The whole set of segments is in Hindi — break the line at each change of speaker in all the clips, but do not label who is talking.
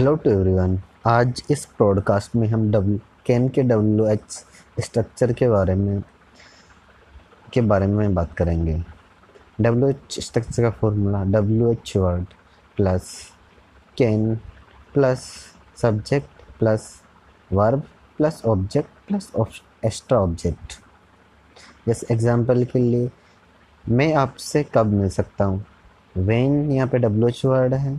हेलो टू एवरीवन आज इस पॉडकास्ट में हम डब्ल्यू कैन के डब्ल्यू एच स्ट्रक्चर के बारे में, के बारे में बात करेंगे। डब्ल्यू एच स्ट्रक्चर का formula W H word plus can plus subject plus verb plus object plus extra object जैसे एग्जांपल के लिए, मैं आपसे कब मिल सकता हूँ? वेन यहाँ पे डब्ल्यू एच वर्ड है।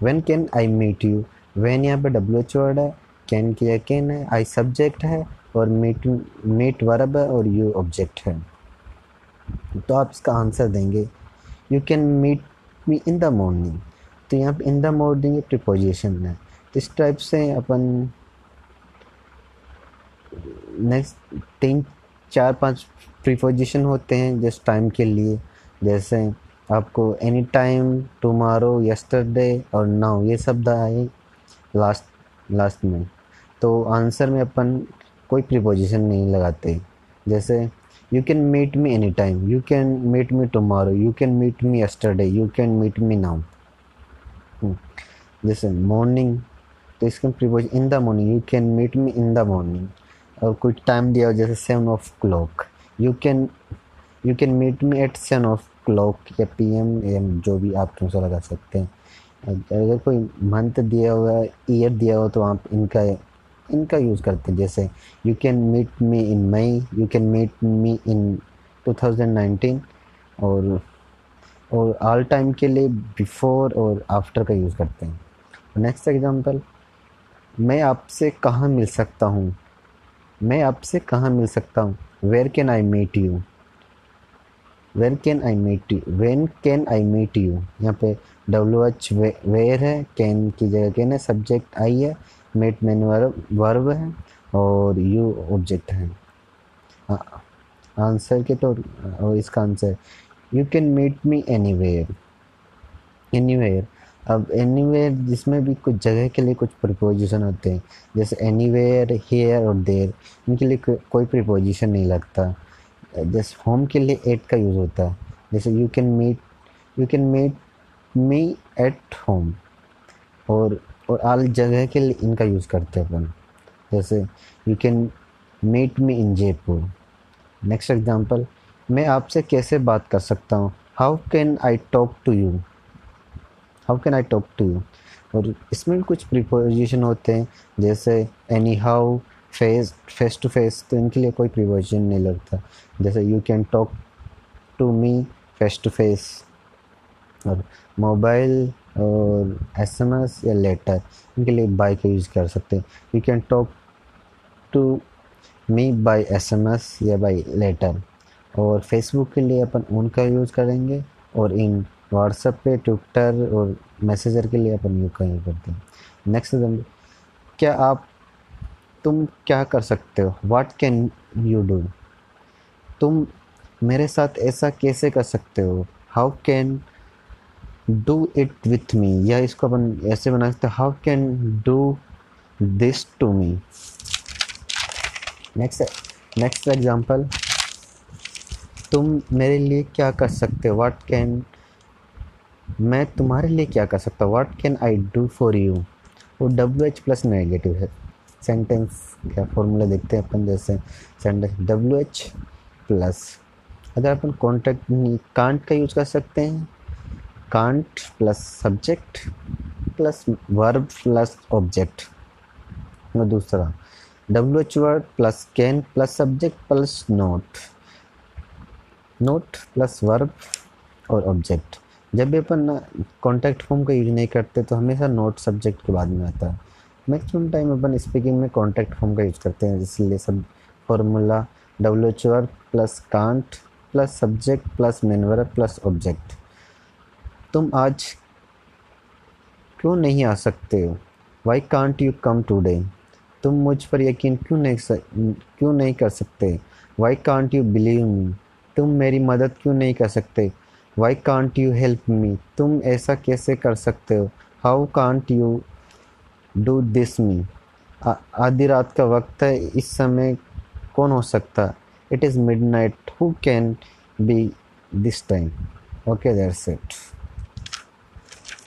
When can I meet you when यहाँ पे डब्ल्यू एच वर्ड है कैन किया कैन है आई सब्जेक्ट है और मीट मीट वर्ब है और यू ऑब्जेक्ट है। तो आप इसका आंसर देंगे। You can meet me in the morning तो यहाँ पे इन द मॉर्निंग प्रिपोजिशन है। तो इस टाइप से अपन नेक्स्ट तीन, चार, पाँच प्रिपोजिशन होते हैं जिस टाइम के लिए। जैसे आपको एनी टाइम टुमारो यस्टरडे और नाउ ये शब्द आए। लास्ट लास्ट में। तो आंसर में अपन कोई प्रिपोजिशन नहीं लगाते। जैसे you can meet me any time you can meet me tomorrow you can meet me yesterday you can meet me now जैसे मॉर्निंग तो इसके preposition in the morning you can meet me in the morning और कोई टाइम दिया हो, जैसे seven of clock you can you can meet me at seven of clock या पी एम एम जो भी आप तुमसे लगा सकते हैं। अगर कोई मंथ दिया हुआ ईयर दिया हो तो आप इनका इनका यूज़ करते हैं। जैसे you can meet me in May you can meet me in 2019 और और ऑल टाइम के लिए बिफोर और आफ्टर का यूज़ करते हैं। नेक्स्ट एग्जांपल मैं आपसे कहाँ मिल सकता हूँ? मैं आपसे कहाँ मिल सकता हूँ? Where can I meet you when can I meet you when can I meet you यहाँ पे डब्ल्यू एच वेयर है? कैन की जगह कैन है? सब्जेक्ट आई है। मेट मैन वर्ब है और यू ऑब्जेक्ट है। आंसर के तो और इसका answer you can meet me anywhere anywhere अब एनी वेयर जिसमें भी कुछ जगह के लिए कुछ प्रिपोजिशन होते हैं। जैसे एनी वेयर हेयर और देर इनके लिए कोई प्रिपोजिशन नहीं लगता। जैसे होम के लिए एट का यूज़ होता है। जैसे you can meet you can meet me at home और और आल जगह के लिए इनका यूज़ करते हैं अपन। जैसे you can meet me in Jaipur next example मैं आपसे कैसे बात कर सकता हूँ? How can I talk to you how can I talk to you और इसमें कुछ प्रिपोजिशन होते हैं। जैसे anyhow face face to face तो इनके लिए कोई प्रिपोजिशन नहीं लगता। जैसे you can talk to me face to face और मोबाइल और एसएमएस या लेटर इनके लिए बाय का यूज़ कर सकते हैं। You can talk to me by SMS या बाय लेटर और फेसबुक के लिए अपन उनका यूज़ करेंगे, और इन व्हाट्सएप पे ट्विटर और मैसेजर के लिए अपन यू का यूज़ करते हैं नेक्स्ट क्या आप तुम क्या कर सकते हो? वाट कैन यू डू तुम मेरे साथ ऐसा कैसे कर सकते हो? How can do it with me या इसको अपन ऐसे बना सकते how can do this to me next next example तुम मेरे लिए क्या कर सकते हो? वाट कैन मैं तुम्हारे लिए क्या कर सकता हूँ? What can I do for you वो डब्ल्यू एच प्लस नेगेटिव है। सेंटेंस का फॉर्मूला देखते हैं अपन जैसे सेंटेंस डब्ल्यू एच प्लस अगर अपन कॉन्टेक्ट कांट का यूज़ कर सकते हैं। Can't plus subject plus verb plus object और दूसरा W H word plus can plus subject plus not not plus verb और ऑब्जेक्ट जब भी अपन कॉन्टैक्ट फॉर्म का यूज़ नहीं करते तो हमेशा नोट सब्जेक्ट के बाद में आता है। मैक्सिमम टाइम अपन स्पीकिंग में कॉन्टैक्ट फॉर्म का यूज़ करते हैं इसलिए सब formula W H R plus can't plus subject plus main verb plus object तुम आज क्यों नहीं आ सकते हो? Why can't you come today तुम मुझ पर यकीन क्यों नहीं क्यों नहीं कर सकते? Why can't you believe me तुम मेरी मदद क्यों नहीं कर सकते? Why can't you help me तुम ऐसा कैसे कर सकते हो? How can't you do this me. आधी रात का वक्त है, इस समय कौन हो सकता? It is midnight who can be this time okay that's it